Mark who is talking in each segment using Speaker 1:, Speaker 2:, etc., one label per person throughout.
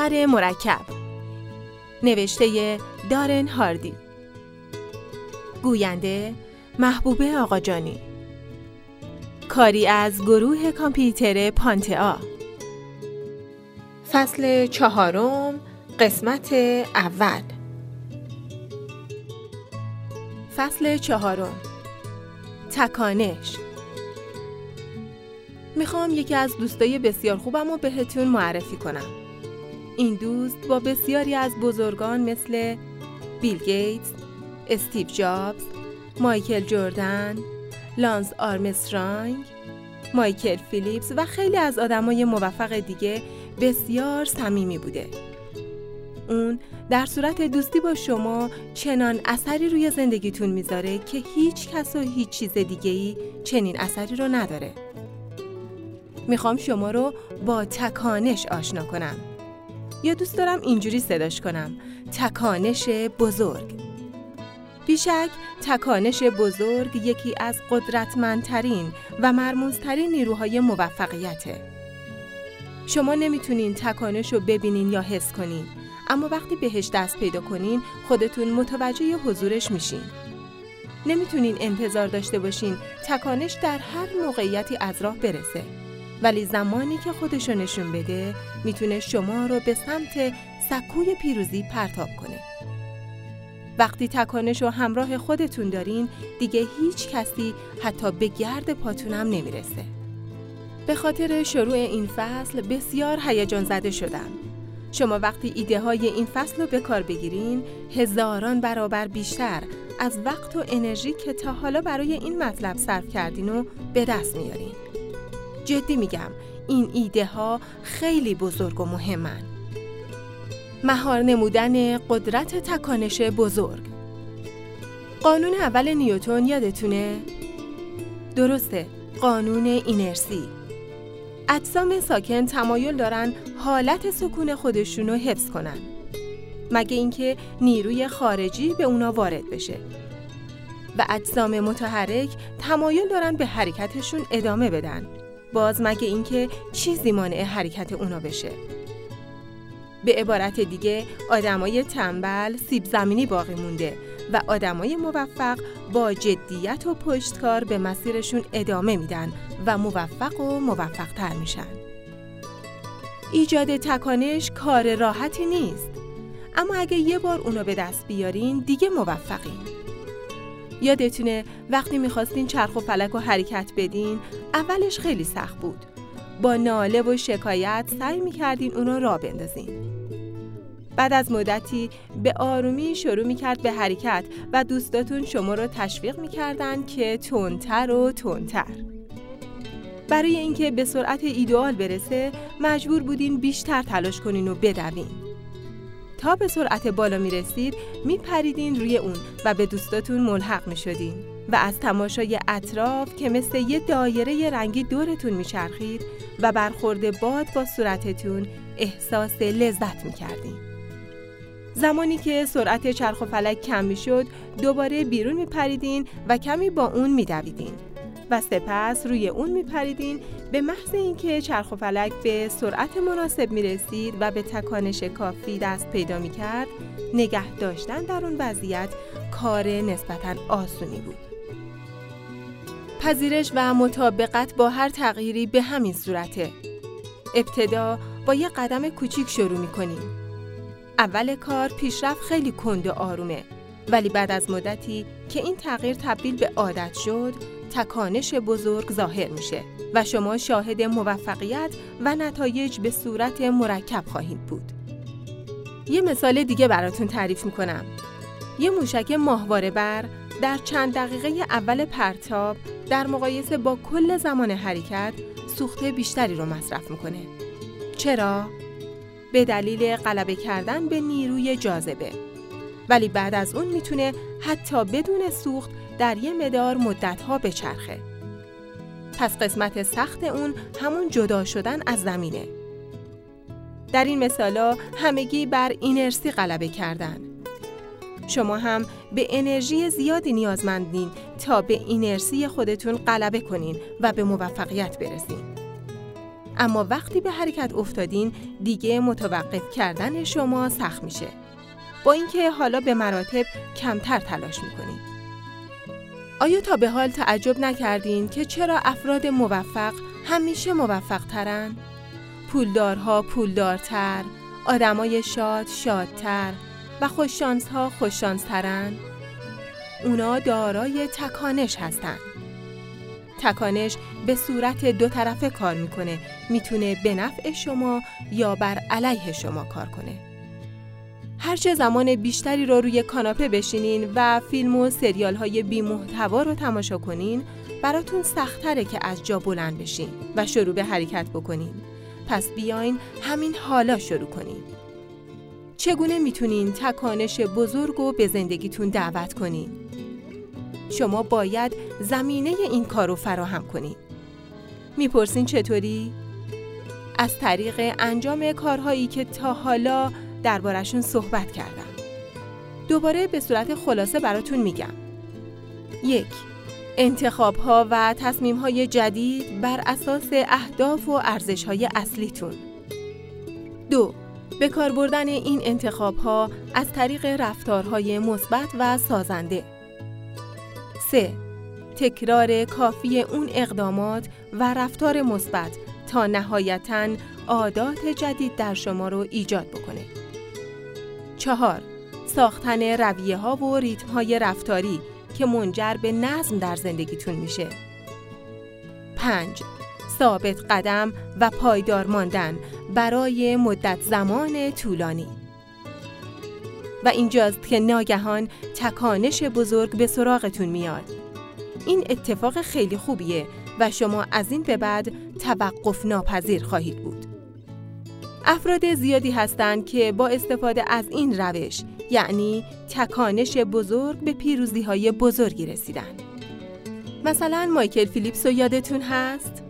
Speaker 1: اثر مرکب. نوشته دارن هاردی. گوینده محبوبه آقاجانی. کاری از گروه کامپیوتر پانتئا. فصل چهارم قسمت اول. فصل چهارم. تکانش. می‌خوام یکی از دوستای بسیار خوبم رو بهتون معرفی کنم. این دوست با بسیاری از بزرگان مثل بیل گیتس، استیو جابز، مایکل جردن، لانس آرمسترانگ، مایکل فیلیپس و خیلی از آدمای موفق دیگه بسیار صمیمی بوده. اون در صورت دوستی با شما چنان اثری روی زندگیتون می‌ذاره که هیچ کس و هیچ چیز دیگه ای چنین اثری رو نداره. می‌خوام شما رو با تکانش آشنا کنم. یا دوست دارم اینجوری صداش کنم. تکانش بزرگ. بیشک تکانش بزرگ یکی از قدرتمندترین و مرموزترین نیروهای موفقیته. شما نمی‌تونین تکانش رو ببینین یا حس کنین اما وقتی بهش دست پیدا کنین خودتون متوجه حضورش میشین. نمی‌تونین انتظار داشته باشین تکانش در هر موقعیتی از راه برسه. ولی زمانی که خودشو نشون بده می‌تونه شما رو به سمت سکوی پیروزی پرتاب کنه. وقتی تکانش و همراه خودتون دارین دیگه هیچ کسی حتی به گرد پاتونم نمی‌رسه. به خاطر شروع این فصل بسیار هیجان زده شدم. شما وقتی ایده های این فصل رو به کار بگیرین هزاران برابر بیشتر از وقت و انرژی که تا حالا برای این مطلب صرف کردین و به دست میارین. جدی میگم این ایده ها خیلی بزرگ و مهمن. مهار نمودن قدرت تکانش بزرگ. قانون اول نیوتون یادتونه؟ درسته قانون اینرسی. اجسام ساکن تمایل دارن حالت سکون خودشون رو حفظ کنن. مگه اینکه نیروی خارجی به اونا وارد بشه. و اجسام متحرک تمایل دارن به حرکتشون ادامه بدن. باز مگه اینکه چیزی مانع حرکت اونا بشه. به عبارت دیگه آدمای تنبل سیب زمینی باقی مونده و آدمای موفق با جدیت و پشتکار به مسیرشون ادامه میدن و موفق و موفقتر میشن. ایجاد تکانش کار راحتی نیست. اما اگه یه بار اونو به دست بیارین دیگه موفقین. یادتونه وقتی می‌خواستین چرخ و فلک و حرکت بدین اولش خیلی سخت بود. با ناله و شکایت سعی می‌کردین اونو را بندازین. بعد از مدتی به آرومی شروع می‌کرد به حرکت و دوستاتون شما رو تشویق می‌کردن که تندتر و تندتر. برای اینکه به سرعت ایدئال برسه مجبور بودین بیشتر تلاش کنین و بدوین. تا به سرعت بالا می رسید می پریدین روی اون و به دوستاتون ملحق می شدین و از تماشای اطراف که مثل یه دایره رنگی دورتون می چرخید و برخورد باد با صورتتون احساس لذت می کردین. زمانی که سرعت چرخ و فلک کم می شد دوباره بیرون می پریدین و کمی با اون می دویدین. و سپس روی اون میپریدین به محض اینکه چرخ و فلک به سرعت مناسب می رسید و به تکانش کافی دست پیدا می کرد نگه داشتن در اون وضعیت کار نسبتا آسونی بود. پذیرش و مطابقت با هر تغییری به همین صورته. ابتدا با یه قدم کوچیک شروع می کنیم. اول کار پیشرفت خیلی کند و آرومه ولی بعد از مدتی که این تغییر تبدیل به عادت شد تکانش بزرگ ظاهر میشه و شما شاهد موفقیت و نتایج به صورت مرکب خواهید بود. یه مثال دیگه براتون تعریف می‌کنم. یه موشک ماهواره بر در چند دقیقه اول پرتاب در مقایسه با کل زمان حرکت سوخت بیشتری رو مصرف می‌کنه. چرا؟ به دلیل غلبه کردن به نیروی جاذبه. ولی بعد از اون می‌تونه حتی بدون سوخت در یه مدار مدتها بچرخه. پس قسمت سخت اون همون جدا شدن از زمینه. در این مثالا همگی بر اینرسی غلبه کردن. شما هم به انرژی زیادی نیازمندین تا به اینرسی خودتون غلبه کنین و به موفقیت برسین. اما وقتی به حرکت افتادین دیگه متوقف کردن شما سخت میشه با اینکه حالا به مراتب کمتر تلاش می‌کنید آیا تا به حال تعجب نکردین که چرا افراد موفق همیشه موفق ترن؟ پولدارها پولدارتر، آدمای شاد شادتر و خوششانسها خوششانسترن؟ اونا دارای تکانش هستند. تکانش به صورت دو طرفه کار می‌کنه می‌تونه به نفع شما یا بر علیه شما کار کنه هرچه زمان بیشتری رو روی کاناپه بشینین و فیلم و سریال های بی محتوا رو تماشا کنین براتون سختره که از جا بلند بشین و شروع به حرکت بکنین پس بیاین همین حالا شروع کنین چگونه می‌تونین تکانش بزرگ و به زندگیتون دعوت کنین؟ شما باید زمینه این کار رو فراهم کنید. می‌پرسین چطوری؟ از طریق انجام کارهایی که تا حالا دربارشون صحبت کردم. دوباره به صورت خلاصه براتون میگم. یک انتخاب ها و تصمیم های جدید بر اساس اهداف و ارزش های اصلیتون. دو به کار بردن این انتخاب ها از طریق رفتارهای مثبت و سازنده. 3. تکرار کافی اون اقدامات و رفتار مثبت تا نهایتا عادات جدید در شما رو ایجاد بکنه. 4. ساختن رویه ها و ریتم های رفتاری که منجر به نظم در زندگیتون میشه. 5. ثابت قدم و پایدار ماندن برای مدت زمان طولانی. و اینجاست که ناگهان تکانش بزرگ به سراغتون میاد. این اتفاق خیلی خوبیه و شما از این به بعد توقف ناپذیر خواهید بود. افراد زیادی هستند که با استفاده از این روش یعنی تکانش بزرگ به پیروزی های بزرگی رسیدن. مثلا مایکل فیلیپس رو یادتون هست؟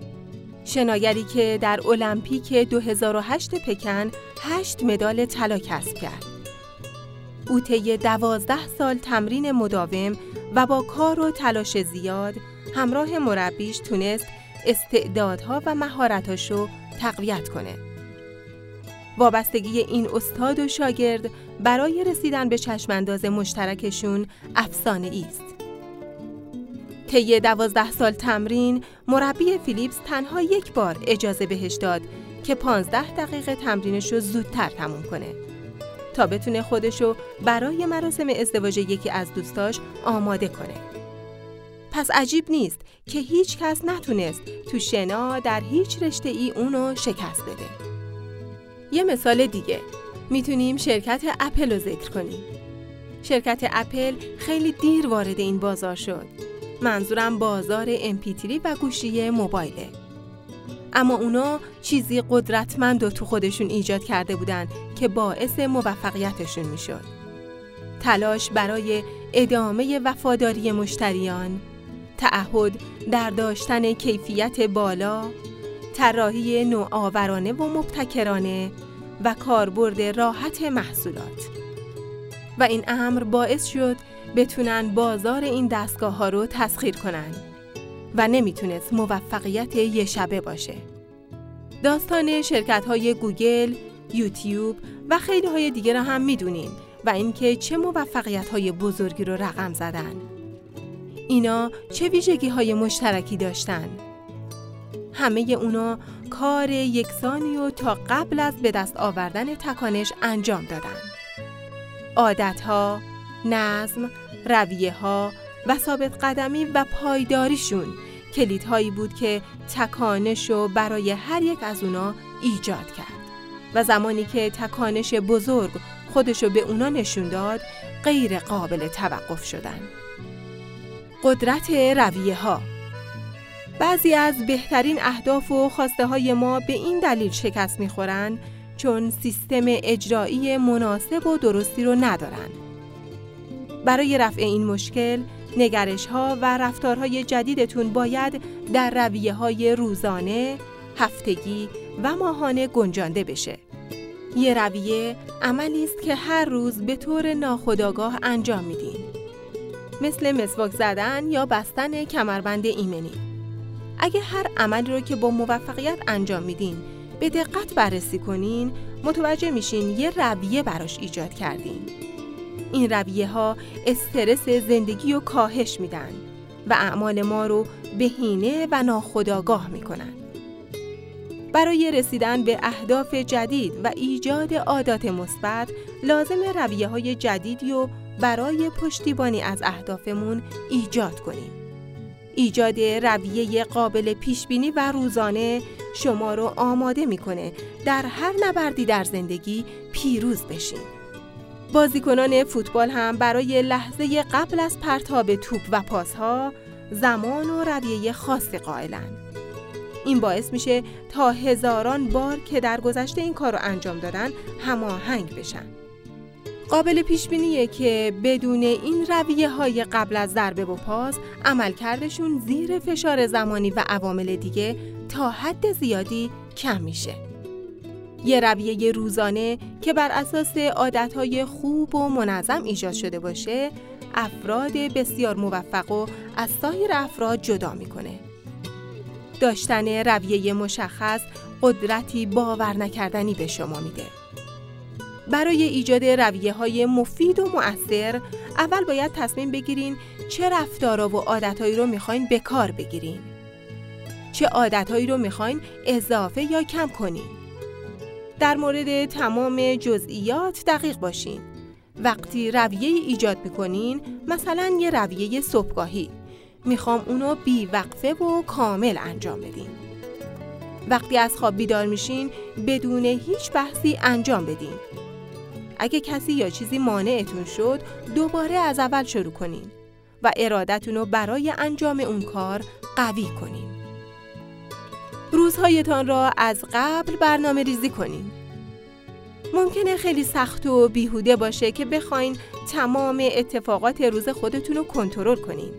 Speaker 1: شناگری که در المپیک 2008 پکن 8 مدال طلا کسب کرد. او طی دوازده سال تمرین مداوم و با کار و تلاش زیاد همراه مربیش تونست استعدادها و مهارتاشو تقویت کنه. وابستگی این استاد و شاگرد برای رسیدن به چشمانداز مشترکشون افسانه است. طی دوازده سال تمرین مربی فیلیپس تنها یک بار اجازه بهش داد که 15 دقیقه تمرینش رو زودتر تموم کنه تا بتونه خودشو برای مراسم ازدواج یکی از دوستاش آماده کنه. پس عجیب نیست که هیچ کس نتونست تو شنا در هیچ رشته ای اونو شکست بده. یه مثال دیگه می‌تونیم شرکت اپل رو ذکر کنیم. شرکت اپل خیلی دیر وارد این بازار شد. منظورم بازار MP3 و گوشی موبایله. اما اونا چیزی قدرتمند و تو خودشون ایجاد کرده بودن که باعث موفقیتشون می‌شد. تلاش برای ادامه وفاداری مشتریان، تعهد در داشتن کیفیت بالا، طراحی نوآورانه و مبتکرانه و کاربرد راحت محصولات. و این امر باعث شد بتونن بازار این دستگاه ها رو تسخیر کنن و نمی‌تونست موفقیت یه شبه باشه. داستان شرکت های گوگل، یوتیوب و خیلی های دیگه را هم می‌دونین و اینکه چه موفقیت های بزرگی رو رقم زدن. اینا چه ویژگی های مشترکی داشتن؟ همه اونا کار یکسانی و تا قبل از به دست آوردن تکانش انجام دادن. عادتها، نظم، رویه ها و ثابت قدمی و پایداریشون کلیدهایی بود که تکانش رو برای هر یک از اونا ایجاد کرد و زمانی که تکانش بزرگ خودشو به اونا نشون داد غیر قابل توقف شدن قدرت رویه ها بعضی از بهترین اهداف و خواسته های ما به این دلیل شکست می‌خورن چون سیستم اجرایی مناسب و درستی رو ندارن. برای رفع این مشکل، نگرش ها و رفتارهای جدیدتون باید در رویه های روزانه، هفتگی و ماهانه گنجانده بشه. یه رویه عملی است که هر روز به طور ناخودآگاه انجام میدین. مثل مسواک زدن یا بستن کمربند ایمنی. اگه هر عملی رو که با موفقیت انجام میدین به دقت بررسی کنین متوجه میشین یه رویه براش ایجاد کردین این رویه ها استرس زندگی رو کاهش میدن و اعمال ما رو بهینه و ناخودآگاه می‌کنن برای رسیدن به اهداف جدید و ایجاد عادات مثبت لازم رویه های جدیدی و برای پشتیبانی از اهدافمون ایجاد کنیم. ایجاد رویه قابل پیشبینی و روزانه شما رو آماده می‌کنه در هر نبردی در زندگی پیروز بشین. بازیکنان فوتبال هم برای لحظه قبل از پرتاب توپ و پاسها زمان و رویه خاصی قائلند. این باعث میشه تا هزاران بار که در گذشته این کار رو انجام دادن هماهنگ بشن. قابل پیش بینیه که بدون این رویه های قبل از ضربه و پاس عملکردشون زیر فشار زمانی و عوامل دیگه تا حد زیادی کم میشه. یه رویه روزانه که بر اساس عادتهای خوب و منظم ایجاد شده باشه افراد بسیار موفق و از سایر افراد جدا می‌کنه. داشتن رویه مشخص قدرتی باور نکردنی به شما میده. برای ایجاد رویه های مفید و مؤثر اول باید تصمیم بگیرین چه رفتارا و عادتهایی رو می‌خواین به کار بگیرین. چه عادتهایی رو می‌خواین اضافه یا کم کنین. در مورد تمام جزئیات دقیق باشین. وقتی رویه ایجاد می‌کنین مثلا یه رویه صبحگاهی می‌خوام اونو بی وقفه و کامل انجام بدین. وقتی از خواب بیدار میشین بدون هیچ بحثی انجام بدین. اگه کسی یا چیزی مانعتون شد دوباره از اول شروع کنین و ارادتون رو برای انجام اون کار قوی کنین. روزهایتان را از قبل برنامه ریزی کنین. ممکنه خیلی سخت و بیهوده باشه که بخواین تمام اتفاقات روز خودتون رو کنترل کنین.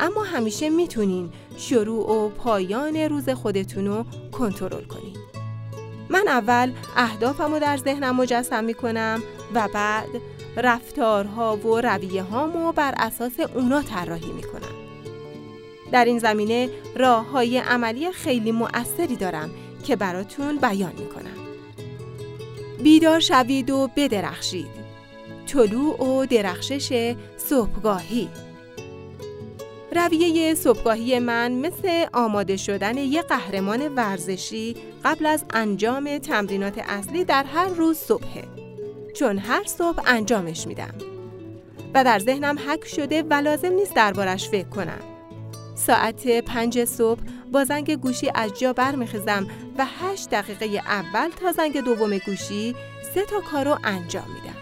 Speaker 1: اما همیشه می‌تونین شروع و پایان روز خودتون رو کنترل کنین. من اول اهدافم رو در ذهنم مجسم می‌کنم و بعد رفتارها و رویه هامو بر اساس اونا طراحی می‌کنم. در این زمینه راه های عملی خیلی مؤثری دارم که براتون بیان می‌کنم. بیدار شوید و بدرخشید. طلوع و درخشش صبحگاهی رویه صبحگاهی من مثل آماده شدن یک قهرمان ورزشی قبل از انجام تمرینات اصلی در هر روز صبحه. چون هر صبح انجامش میدم. و در ذهنم حک شده و لازم نیست دربارش فکر کنم. ساعت پنج صبح با زنگ گوشی از جا برمیخیزم و هشت دقیقه اول تا زنگ دوم گوشی سه تا کار رو انجام میدم.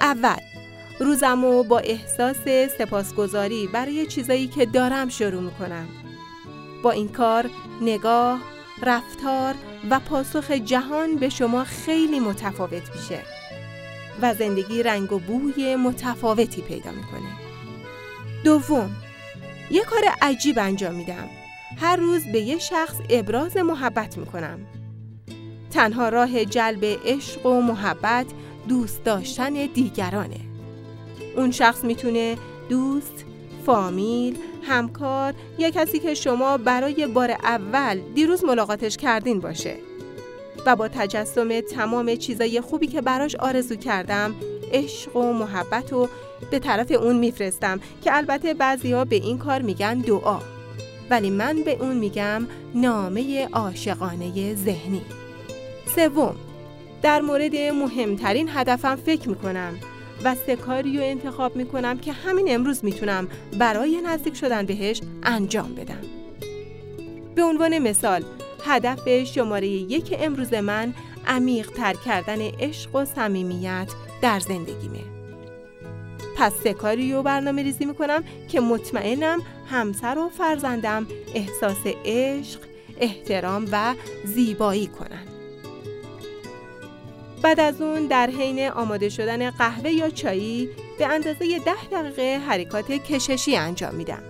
Speaker 1: اول روزمو با احساس سپاسگزاری برای چیزایی که دارم شروع می‌کنم. با این کار نگاه، رفتار و پاسخ جهان به شما خیلی متفاوت میشه و زندگی رنگ و بوی متفاوتی پیدا می‌کنه. دوم، یه کار عجیب انجام میدم. هر روز به یه شخص ابراز محبت می‌کنم. تنها راه جلب عشق و محبت دوست داشتن دیگرانه. اون شخص می‌تونه دوست، فامیل، همکار یا کسی که شما برای بار اول دیروز ملاقاتش کردین باشه. و با تجسم تمام چیزای خوبی که براش آرزو کردم عشق و محبت رو به طرف اون میفرستم که البته بعضی ها به این کار میگن دعا. ولی من به اون میگم نامه عاشقانه ذهنی. سوم در مورد مهمترین هدفم فکر می‌کنم. و سه کاری رو انتخاب می‌کنم که همین امروز می‌تونم برای نزدیک شدن بهش انجام بدم. به عنوان مثال هدف شماره یک امروز من عمیق تر کردن عشق و صمیمیت در زندگیمه. پس سه کاری رو برنامه ریزی می‌کنم که مطمئنم همسر و فرزندم احساس عشق، احترام و زیبایی کنند. بعد از اون در حین آماده شدن قهوه یا چایی به اندازه ده دقیقه حرکات کششی انجام میدم.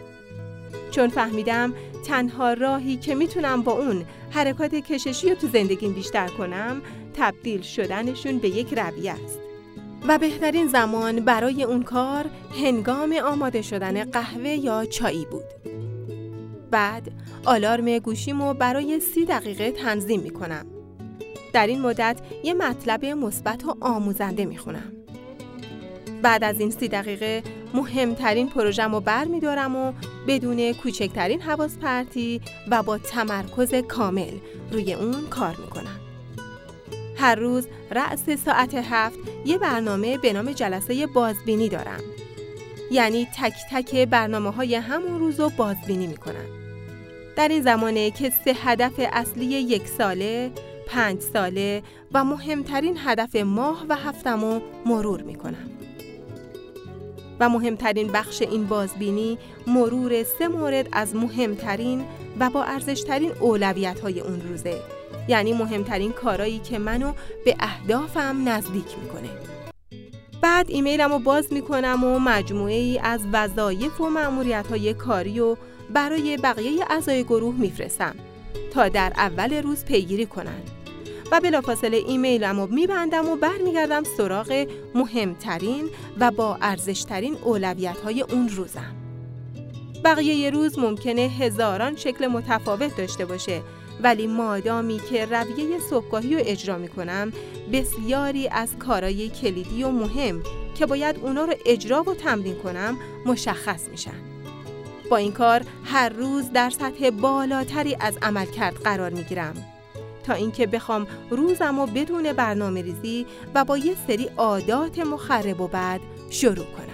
Speaker 1: چون فهمیدم تنها راهی که می‌تونم با اون حرکات کششی رو تو زندگیم بیشتر کنم تبدیل شدنشون به یک رویه است. و بهترین زمان برای اون کار هنگام آماده شدن قهوه یا چایی بود. بعد آلارم گوشیمو برای سی دقیقه تنظیم می‌کنم. در این مدت یه مطلب مثبت و آموزنده می‌خونم. بعد از این سی دقیقه مهمترین پروژم رو بر می دارم و بدون کوچکترین حواس پرتی و با تمرکز کامل روی اون کار می کنم. هر روز رأس ساعت هفت یه برنامه به نام جلسه بازبینی دارم. یعنی تک تک برنامه های همون روز رو بازبینی می کنم. در این زمانه که سه هدف اصلی یک ساله، پنج ساله و مهمترین هدف ماه و هفتم مرور می کنم. و مهمترین بخش این بازبینی مرور سه مورد از مهمترین و با ارزشترین اولویت های اون روزه یعنی مهمترین کارایی که منو به اهدافم نزدیک می‌کنه بعد ایمیلم رو باز می‌کنم و مجموعه ای از وظایف و معمولیت های کاری و برای بقیه اعضای گروه میفرستم تا در اول روز پیگیری کنن و بلافاصله ایمیلم رو میبندم و برمیگردم سراغ مهمترین و با ارزشترین اولویت های اون روزم. بقیه روز ممکنه هزاران شکل متفاوت داشته باشه ولی مادامی که رویه صبحگاهی رو اجرا می‌کنم بسیاری از کارهای کلیدی و مهم که باید اونا رو اجرا و تمرین کنم مشخص میشن. با این کار هر روز در سطح بالاتری از عملکرد قرار می‌گیرم. تا اینکه بخوام روزم و بدون برنامه ریزی و با یه سری عادات مخرب و بعد شروع کنم.